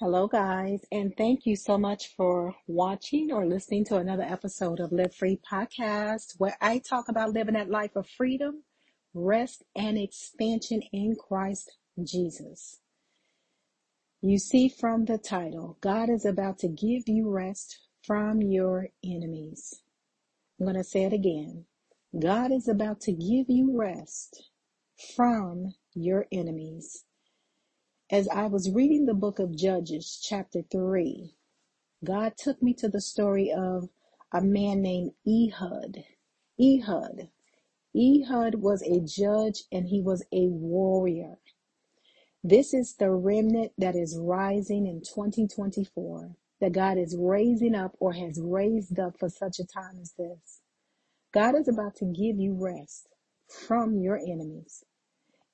Hello, guys, and thank you so much for watching or listening to another episode of Live Free Podcast, where I talk about living that life of freedom, rest, and expansion in Christ Jesus. You see from the title, God is about to give you rest from your enemies. I'm going to say it again. God is about to give you rest from your enemies. As I was reading the book of Judges, chapter 3, God took me to the story of a man named Ehud. Ehud. Ehud was a judge and he was a warrior. This is the remnant that is rising in 2024, that God is raising up or has raised up for such a time as this. God is about to give you rest from your enemies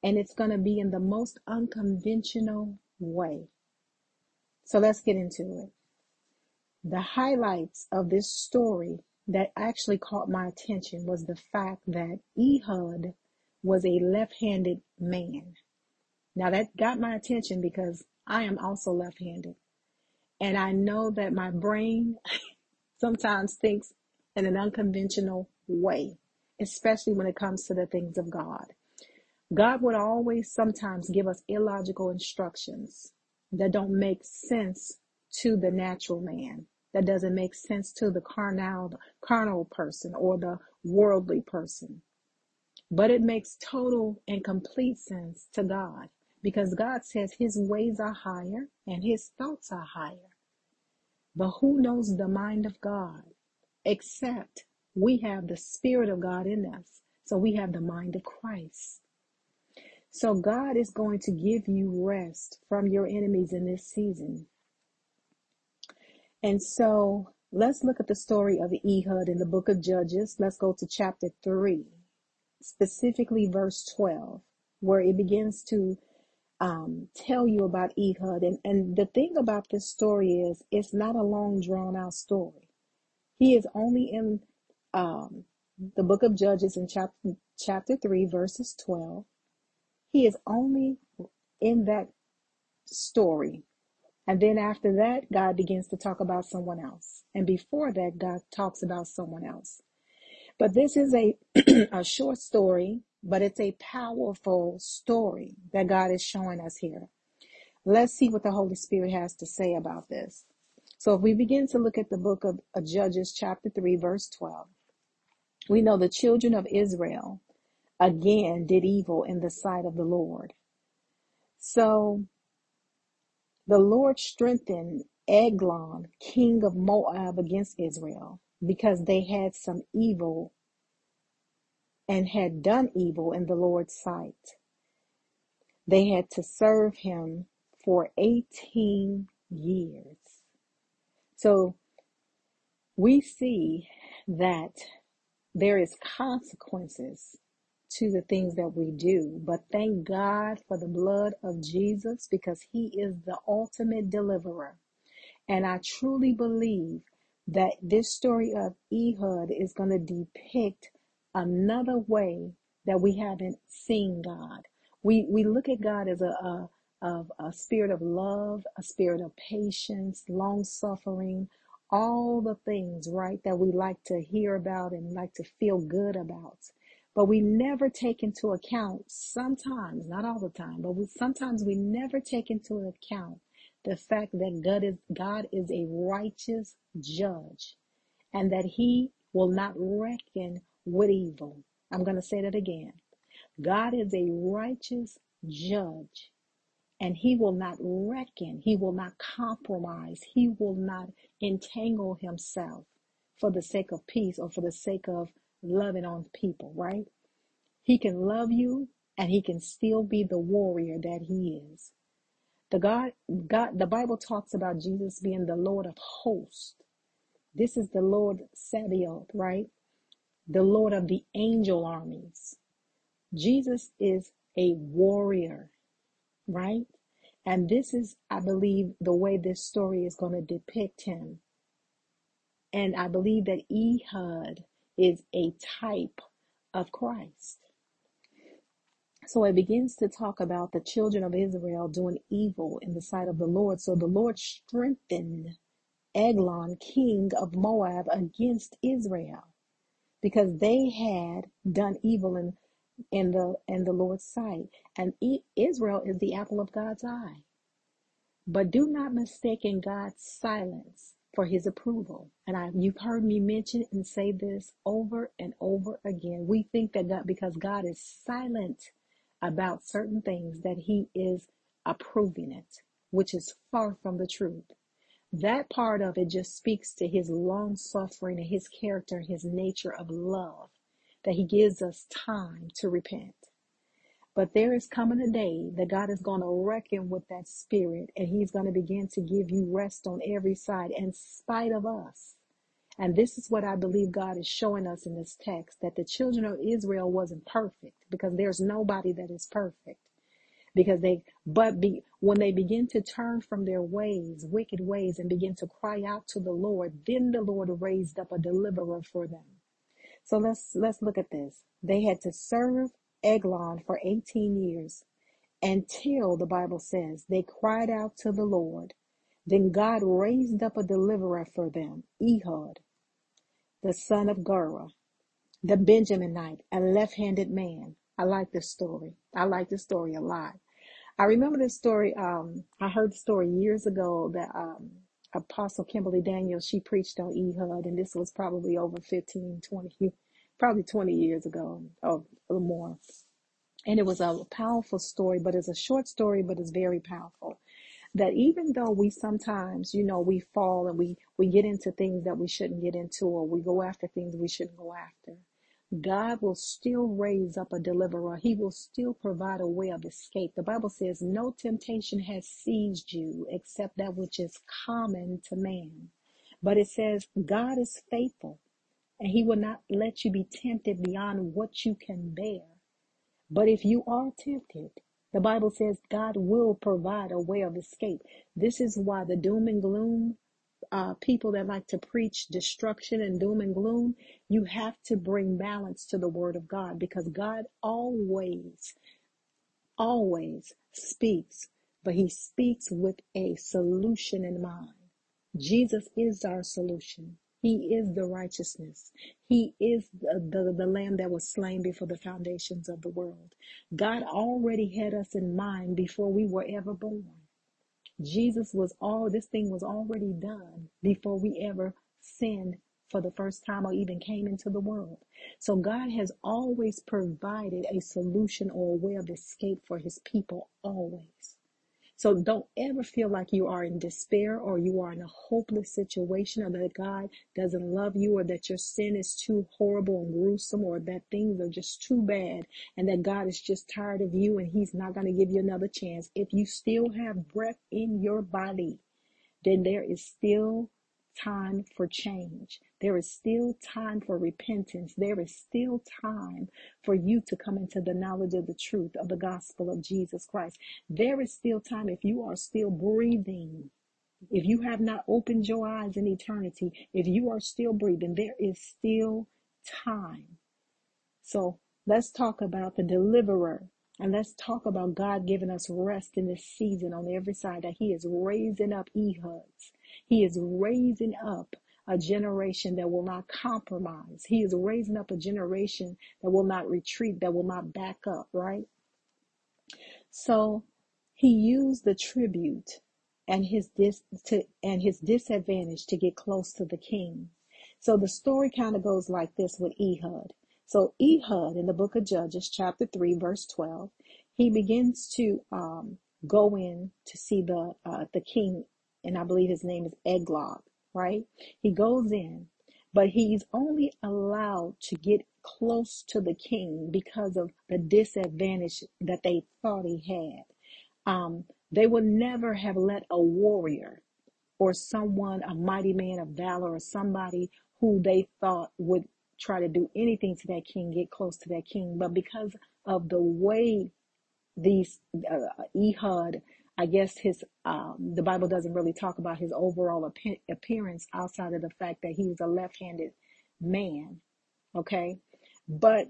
and it's going to be in the most unconventional way. So let's get into it. The highlights of this story that actually caught my attention was the fact that Ehud was a left-handed man. Now that got my attention because I am also left-handed. And I know that my brain sometimes thinks in an unconventional way, especially when it comes to the things of God. God would always sometimes give us illogical instructions that don't make sense to the natural man, that doesn't make sense to the carnal, carnal person or the worldly person. But it makes total and complete sense to God because God says his ways are higher and his thoughts are higher. But who knows the mind of God except we have the Spirit of God in us? So we have the mind of Christ. So God is going to give you rest from your enemies in this season. And so let's look at the story of Ehud in the book of Judges. Let's go to chapter 3, specifically verse 12, where it begins to um, tell you about Ehud. And, and the thing about this story is it's not a long drawn out story. He is only in um, the book of Judges in chapter, chapter 3, verses 12. He is only in that story. And then after that, God begins to talk about someone else. And before that, God talks about someone else. But this is a, a short story, but it's a powerful story that God is showing us here. Let's see what the Holy Spirit has to say about this. So if we begin to look at the book of Judges chapter 3 verse 12, we know the children of Israel again did evil in the sight of the Lord. So the Lord strengthened Eglon, king of Moab, against Israel because they had some evil and had done evil in the Lord's sight. They had to serve him for 18 years. So we see that there is consequences to the things that we do. But thank God for the blood of Jesus because he is the ultimate deliverer. And I truly believe that this story of Ehud is going to depict another way that we haven't seen God. We, we look at God as a, a of a spirit of love, a spirit of patience, long suffering, all the things, right, that we like to hear about and like to feel good about. But we never take into account sometimes, not all the time, but we, sometimes we never take into account the fact that God is, God is a righteous judge and that he will not reckon with evil. I'm going to say that again. God is a righteous judge and he will not reckon, he will not compromise, he will not entangle himself for the sake of peace or for the sake of loving on people, right? He can love you and he can still be the warrior that he is. The God, God, the Bible talks about Jesus being the Lord of hosts. This is the Lord Sabaoth, right? The Lord of the angel armies. Jesus is a warrior, right? And this is, I believe, the way this story is going to depict him. And I believe that Ehud is a type of Christ. So it begins to talk about the children of Israel doing evil in the sight of the Lord. So the Lord strengthened Eglon, king of Moab, against Israel because they had done evil in, in the in the Lord's sight. And Israel is the apple of God's eye. But do not mistake in God's silence for his approval. And I you've heard me mention and say this over and over again. We think that God because God is silent about certain things that he is approving it, which is far from the truth. That part of it just speaks to his long suffering and his character and his nature of love, that he gives us time to repent. But there is coming a day that God is going to reckon with that spirit and he's going to begin to give you rest on every side in spite of us. And this is what I believe God is showing us in this text that the children of Israel wasn't perfect because there's nobody that is perfect. Because they, but be, when they begin to turn from their ways, wicked ways, and begin to cry out to the Lord, then the Lord raised up a deliverer for them. So let's let's look at this. They had to serve Eglon for 18 years until the Bible says they cried out to the Lord. Then God raised up a deliverer for them, Ehud, the son of Gera, the Benjaminite, a left-handed man. I like this story. I like this story a lot. I remember this story. Um, I heard the story years ago that um, Apostle Kimberly Daniels, she preached on Ehud, and this was probably over 15, 20, probably 20 years ago or, a little more. And it was a powerful story, but it's a short story, but it's very powerful. That even though we sometimes, you know, we fall and we, we get into things that we shouldn't get into, or we go after things we shouldn't go after, God will still raise up a deliverer. He will still provide a way of escape. The Bible says, No temptation has seized you except that which is common to man. But it says, God is faithful and he will not let you be tempted beyond what you can bear. But if you are tempted, the Bible says God will provide a way of escape. This is why the doom and gloom uh, people that like to preach destruction and doom and gloom, you have to bring balance to the word of God because God always, always speaks, but he speaks with a solution in mind. Jesus is our solution. He is the righteousness. He is the, the, the lamb that was slain before the foundations of the world. God already had us in mind before we were ever born. Jesus was all, this thing was already done before we ever sinned for the first time or even came into the world. So God has always provided a solution or a way of escape for his people, always. So don't ever feel like you are in despair or you are in a hopeless situation or that God doesn't love you or that your sin is too horrible and gruesome or that things are just too bad and that God is just tired of you and he's not going to give you another chance. If you still have breath in your body, then there is still time for change. There is still time for repentance. There is still time for you to come into the knowledge of the truth of the gospel of Jesus Christ. There is still time if you are still breathing. If you have not opened your eyes in eternity, if you are still breathing, there is still time. So let's talk about the deliverer. And let's talk about God giving us rest in this season on every side, that He is raising up Ehuds. He is raising up a generation that will not compromise. He is raising up a generation that will not retreat, that will not back up, right? So he used the tribute and his dis to and his disadvantage to get close to the king. So the story kind of goes like this with Ehud. So Ehud in the book of Judges, chapter three, verse twelve, he begins to um, go in to see the uh, the king, and I believe his name is Eglon, right? He goes in, but he's only allowed to get close to the king because of the disadvantage that they thought he had. Um, they would never have let a warrior or someone, a mighty man of valor, or somebody who they thought would try to do anything to that king, get close to that king. But because of the way these uh, Ehud, I guess his um, the Bible doesn't really talk about his overall appe- appearance outside of the fact that he was a left-handed man. Okay, but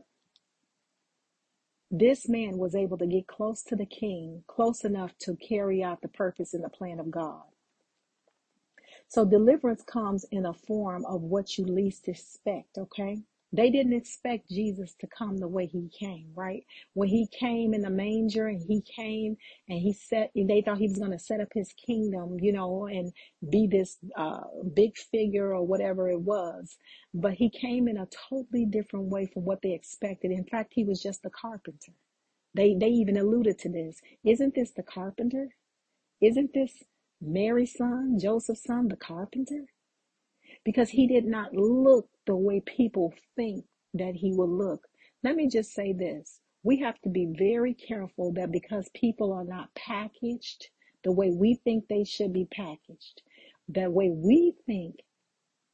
This man was able to get close to the king, close enough to carry out the purpose and the plan of God. So deliverance comes in a form of what you least expect, okay? They didn't expect Jesus to come the way he came, right? When he came in the manger and he came and he set, they thought he was going to set up his kingdom, you know, and be this uh, big figure or whatever it was. But he came in a totally different way from what they expected. In fact, he was just a carpenter. They, they even alluded to this. Isn't this the carpenter? Isn't this Mary's son, Joseph's son, the carpenter? Because he did not look the way people think that he will look. Let me just say this. We have to be very careful that because people are not packaged the way we think they should be packaged, the way we think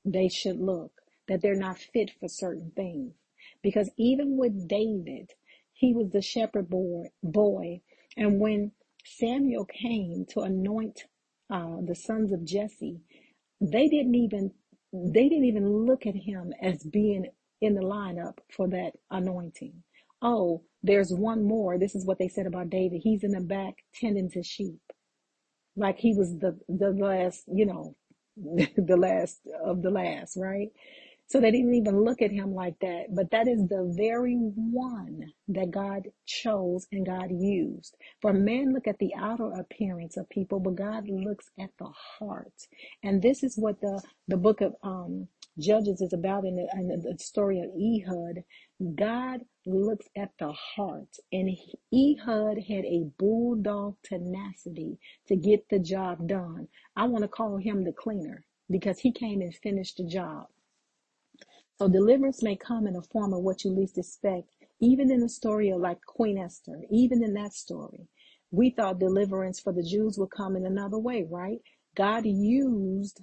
they should look, that they're not fit for certain things. Because even with David, he was the shepherd boy, boy. And when Samuel came to anoint uh, the sons of Jesse, they didn't even they didn't even look at him as being in the lineup for that anointing. Oh, there's one more. This is what they said about David. He's in the back tending to sheep, like he was the the last, you know, the last of the last, right? So they didn't even look at him like that. But that is the very one that God chose and God used. For men look at the outer appearance of people, but God looks at the heart. And this is what the, the book of um, Judges is about in the, in the story of Ehud. God looks at the heart. And Ehud had a bulldog tenacity to get the job done. I want to call him the cleaner because he came and finished the job. So deliverance may come in a form of what you least expect, even in the story of like Queen Esther, even in that story. We thought deliverance for the Jews would come in another way, right? God used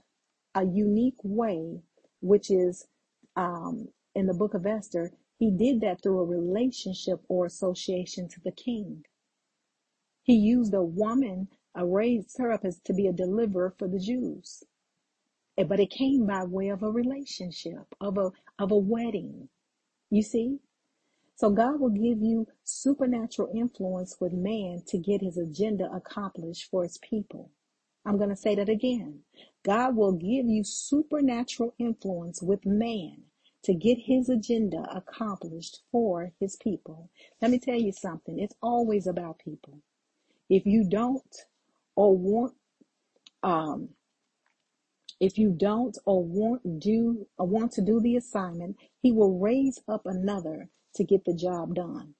a unique way, which is um, in the book of Esther, he did that through a relationship or association to the king. He used a woman, uh, raised her up as to be a deliverer for the Jews. But it came by way of a relationship, of a of a wedding. You see? So God will give you supernatural influence with man to get his agenda accomplished for his people. I'm going to say that again. God will give you supernatural influence with man to get his agenda accomplished for his people. Let me tell you something. It's always about people. If you don't or want um, if you don't or want do or want to do the assignment, he will raise up another to get the job done.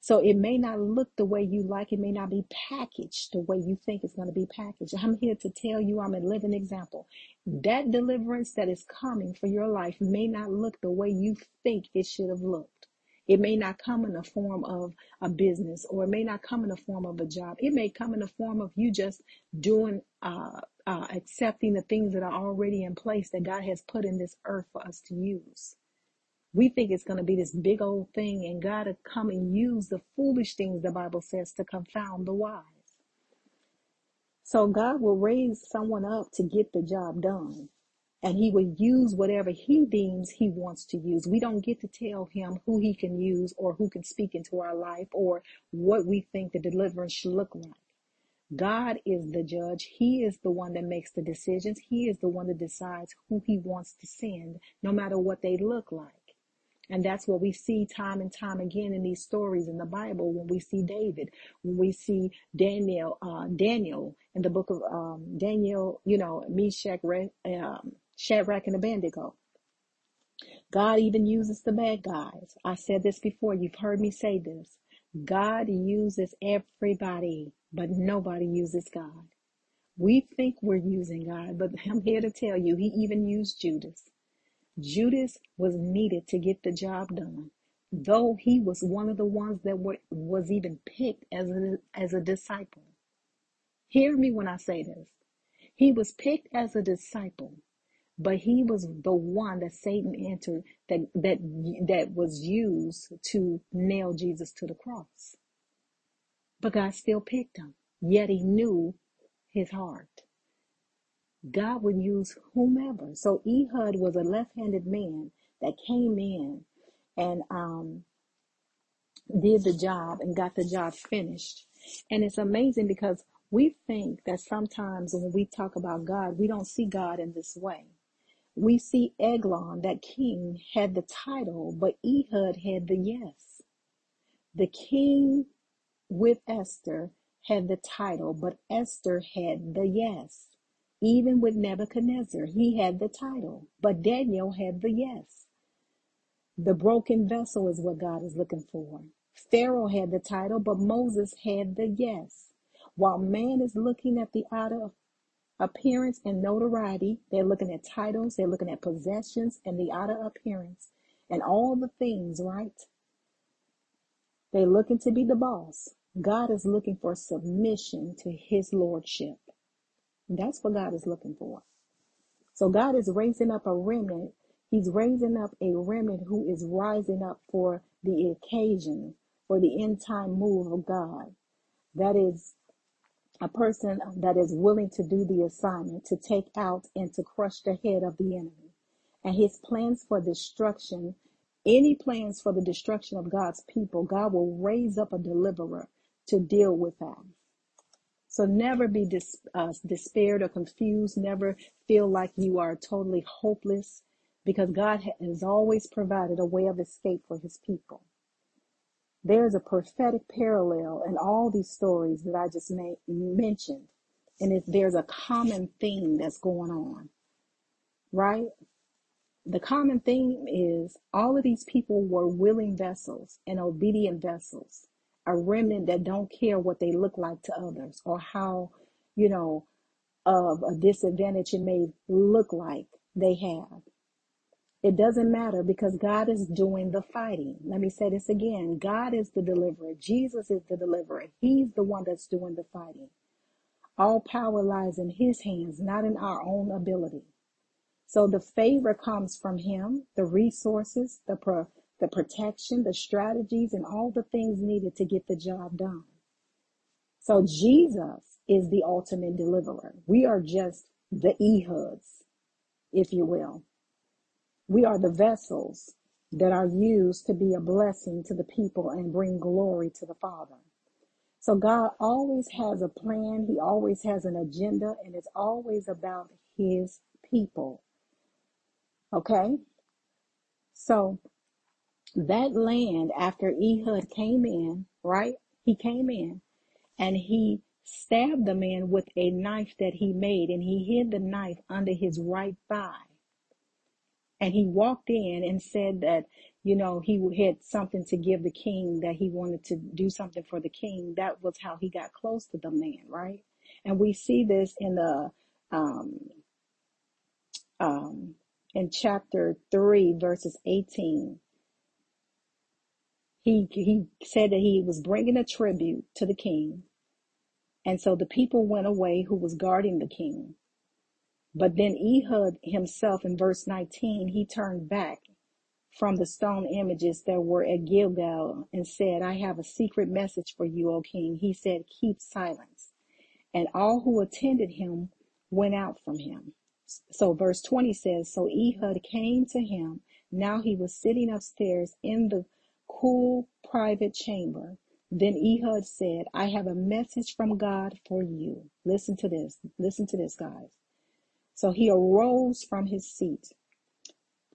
So it may not look the way you like, it may not be packaged the way you think it's going to be packaged. I'm here to tell you I'm a living example. That deliverance that is coming for your life may not look the way you think it should have looked. It may not come in the form of a business or it may not come in the form of a job. It may come in the form of you just doing, uh, uh, accepting the things that are already in place that God has put in this earth for us to use. We think it's going to be this big old thing and God will come and use the foolish things the Bible says to confound the wise. So God will raise someone up to get the job done and he will use whatever he deems he wants to use. We don't get to tell him who he can use or who can speak into our life or what we think the deliverance should look like. God is the judge. He is the one that makes the decisions. He is the one that decides who he wants to send, no matter what they look like. And that's what we see time and time again in these stories in the Bible. When we see David, when we see Daniel, uh, Daniel in the book of um, Daniel, you know, Meshach, um, Shadrach, and Abednego. God even uses the bad guys. I said this before. You've heard me say this. God uses everybody, but nobody uses God. We think we're using God, but I'm here to tell you, He even used Judas. Judas was needed to get the job done, though he was one of the ones that were, was even picked as a, as a disciple. Hear me when I say this. He was picked as a disciple, but he was the one that Satan entered that that that was used to nail Jesus to the cross. But God still picked him, yet he knew his heart. God would use whomever. So Ehud was a left-handed man that came in and um did the job and got the job finished. And it's amazing because we think that sometimes when we talk about God, we don't see God in this way. We see Eglon, that king, had the title, but Ehud had the yes. The king with Esther had the title, but Esther had the yes. Even with Nebuchadnezzar, he had the title, but Daniel had the yes. The broken vessel is what God is looking for. Pharaoh had the title, but Moses had the yes. While man is looking at the outer appearance and notoriety, they're looking at titles, they're looking at possessions and the outer appearance and all the things, right? They're looking to be the boss. God is looking for submission to his lordship. That's what God is looking for. So God is raising up a remnant. He's raising up a remnant who is rising up for the occasion, for the end time move of God. That is a person that is willing to do the assignment, to take out and to crush the head of the enemy. And his plans for destruction, any plans for the destruction of God's people, God will raise up a deliverer to deal with that. So never be dis, uh, despaired or confused. Never feel like you are totally hopeless because God has always provided a way of escape for his people. There's a prophetic parallel in all these stories that I just made, mentioned. And if there's a common theme that's going on, right? The common theme is all of these people were willing vessels and obedient vessels, a remnant that don't care what they look like to others or how, you know, of a disadvantage it may look like they have. It doesn't matter because God is doing the fighting. Let me say this again. God is the deliverer. Jesus is the deliverer. He's the one that's doing the fighting. All power lies in his hands, not in our own ability. So the favor comes from him, the resources, the pro, the protection, the strategies, and all the things needed to get the job done. So Jesus is the ultimate deliverer. We are just the Ehuds, if you will. We are the vessels that are used to be a blessing to the people and bring glory to the Father. So God always has a plan. He always has an agenda and it's always about his people. Okay. So that land after Ehud came in, right? He came in and he stabbed the man with a knife that he made and he hid the knife under his right thigh. And he walked in and said that, you know, he had something to give the king, that he wanted to do something for the king. That was how he got close to the man, right? And we see this in the, um, um, in chapter 3, verses 18. He, he said that he was bringing a tribute to the king. And so the people went away who was guarding the king. But then Ehud himself in verse 19, he turned back from the stone images that were at Gilgal and said, I have a secret message for you, O king. He said, keep silence. And all who attended him went out from him. So verse 20 says, So Ehud came to him. Now he was sitting upstairs in the cool private chamber. Then Ehud said, I have a message from God for you. Listen to this. Listen to this, guys. So he arose from his seat.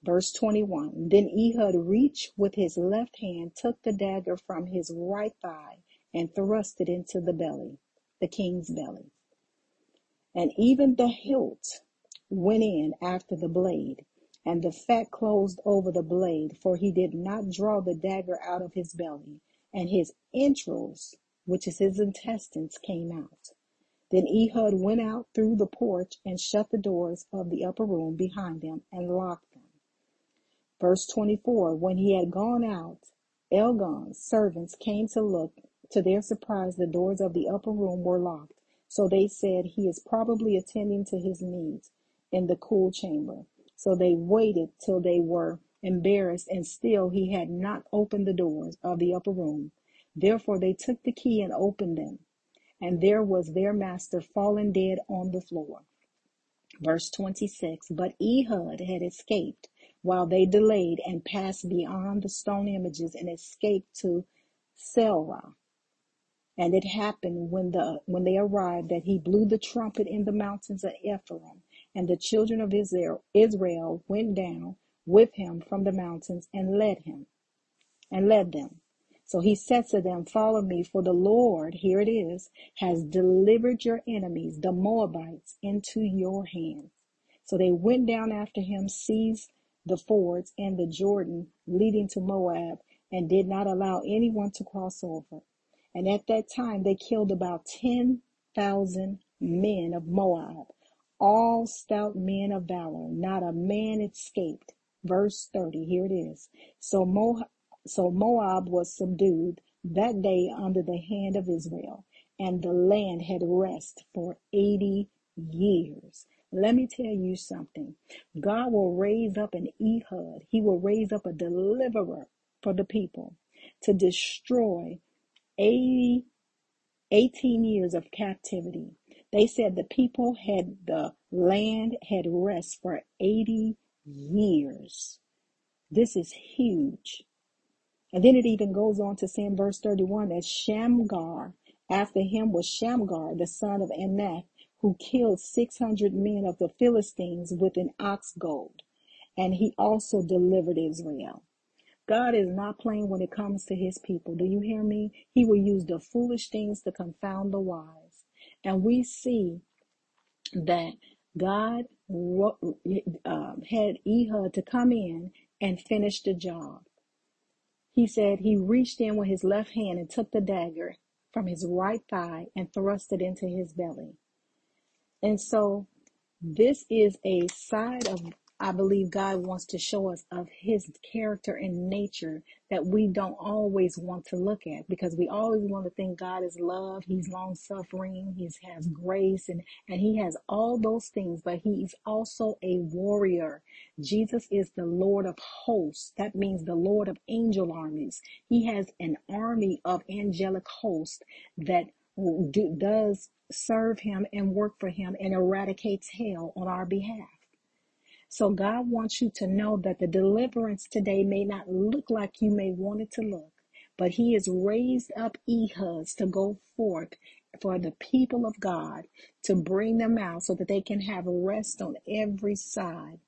Verse 21 Then Ehud reached with his left hand, took the dagger from his right thigh, and thrust it into the belly, the king's belly. And even the hilt went in after the blade, and the fat closed over the blade, for he did not draw the dagger out of his belly, and his entrails, which is his intestines, came out. Then Ehud went out through the porch and shut the doors of the upper room behind him and locked them. Verse 24 When he had gone out, Eglon's servants came to look. To their surprise, the doors of the upper room were locked. So they said, He is probably attending to his needs in the cool chamber. So they waited till they were embarrassed, and still he had not opened the doors of the upper room. Therefore they took the key and opened them and there was their master fallen dead on the floor. Verse 26 But Ehud had escaped while they delayed and passed beyond the stone images and escaped to Seirah. And it happened when the when they arrived that he blew the trumpet in the mountains of Ephraim, and the children of Israel went down with him from the mountains and led him and led them. So he said to them, Follow me, for the Lord, here it is, has delivered your enemies, the Moabites, into your hands. So they went down after him, seized the fords and the Jordan leading to Moab, and did not allow anyone to cross over. And at that time they killed about 10,000 men of Moab, all stout men of valor. Not a man escaped. Verse 30, here it is. So Moab so Moab was subdued that day under the hand of Israel, and the land had rest for 80 years. Let me tell you something. God will raise up an Ehud. He will raise up a deliverer for the people to destroy 80, 18 years of captivity. They said the people had the land had rest for 80 years. This is huge. And then it even goes on to say in verse 31 that Shamgar, after him was Shamgar, the son of Anath, who killed 600 men of the Philistines with an ox goad. And he also delivered Israel. God is not playing when it comes to his people. Do you hear me? He will use the foolish things to confound the wise. And we see that God uh, had Ehud to come in and finish the job. He said he reached in with his left hand and took the dagger from his right thigh and thrust it into his belly. And so this is a side of I believe God wants to show us of his character and nature that we don't always want to look at because we always want to think God is love, he's long suffering, he has grace and and he has all those things, but he's also a warrior. Jesus is the Lord of hosts. That means the Lord of angel armies. He has an army of angelic hosts that do, does serve him and work for him and eradicates hell on our behalf. So God wants you to know that the deliverance today may not look like you may want it to look, but He has raised up Ehuds to go forth for the people of God to bring them out so that they can have rest on every side.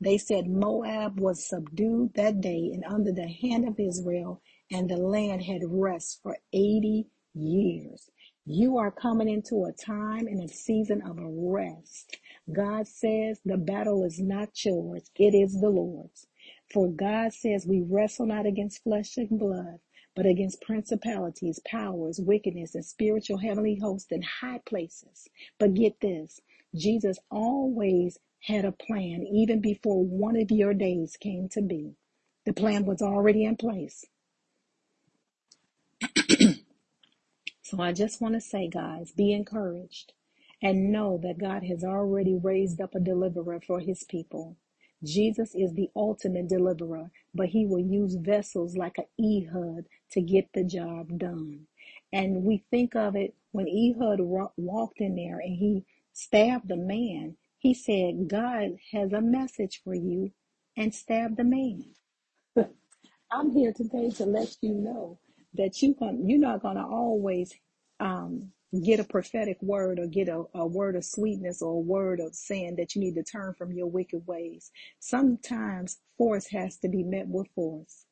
They said Moab was subdued that day and under the hand of Israel, and the land had rest for 80 years. You are coming into a time and a season of rest. God says the battle is not yours, it is the Lord's. For God says we wrestle not against flesh and blood, but against principalities, powers, wickedness, and spiritual heavenly hosts in high places. But get this Jesus always had a plan even before one of your days came to be. The plan was already in place. So I just want to say, guys, be encouraged and know that God has already raised up a deliverer for his people. Jesus is the ultimate deliverer, but he will use vessels like an Ehud to get the job done. And we think of it when Ehud walked in there and he stabbed the man, he said, God has a message for you and stabbed the man. I'm here today to let you know that you you're not going to always um, get a prophetic word or get a, a word of sweetness or a word of saying that you need to turn from your wicked ways. Sometimes force has to be met with force.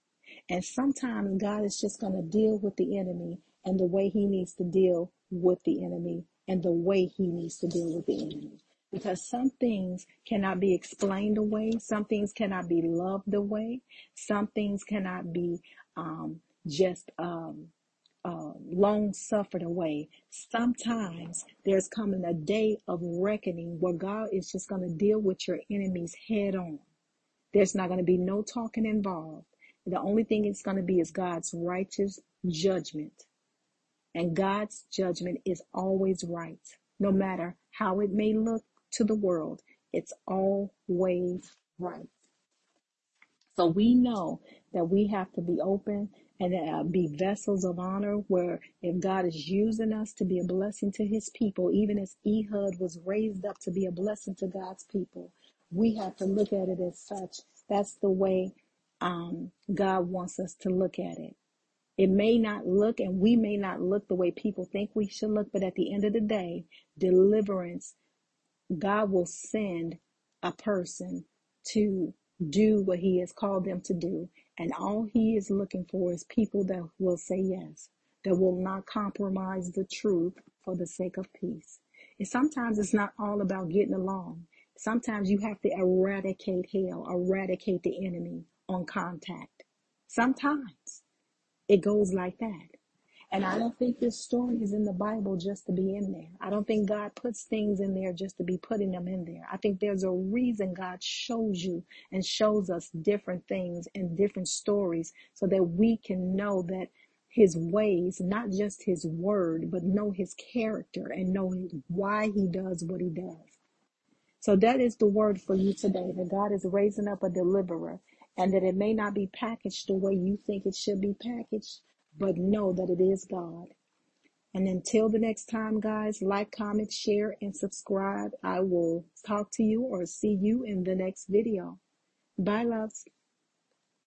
And sometimes God is just going to deal with the enemy and the way he needs to deal with the enemy and the way he needs to deal with the enemy. Because some things cannot be explained away, some things cannot be loved away, some things cannot be um, just um, uh, long suffered away. Sometimes there's coming a day of reckoning where God is just going to deal with your enemies head on. There's not going to be no talking involved. The only thing it's going to be is God's righteous judgment. And God's judgment is always right. No matter how it may look to the world, it's always right. So we know that we have to be open and uh, be vessels of honor where if God is using us to be a blessing to his people, even as Ehud was raised up to be a blessing to God's people, we have to look at it as such. That's the way um, God wants us to look at it. It may not look, and we may not look the way people think we should look, but at the end of the day, deliverance God will send a person to do what He has called them to do. And all He is looking for is people that will say yes, that will not compromise the truth for the sake of peace. And sometimes it's not all about getting along. Sometimes you have to eradicate hell, eradicate the enemy on contact. Sometimes it goes like that. And I don't think this story is in the Bible just to be in there. I don't think God puts things in there just to be putting them in there. I think there's a reason God shows you and shows us different things and different stories so that we can know that his ways, not just his word, but know his character and know why he does what he does. So that is the word for you today that God is raising up a deliverer and that it may not be packaged the way you think it should be packaged, but know that it is God. And until the next time, guys, like, comment, share, and subscribe. I will talk to you or see you in the next video. Bye, loves.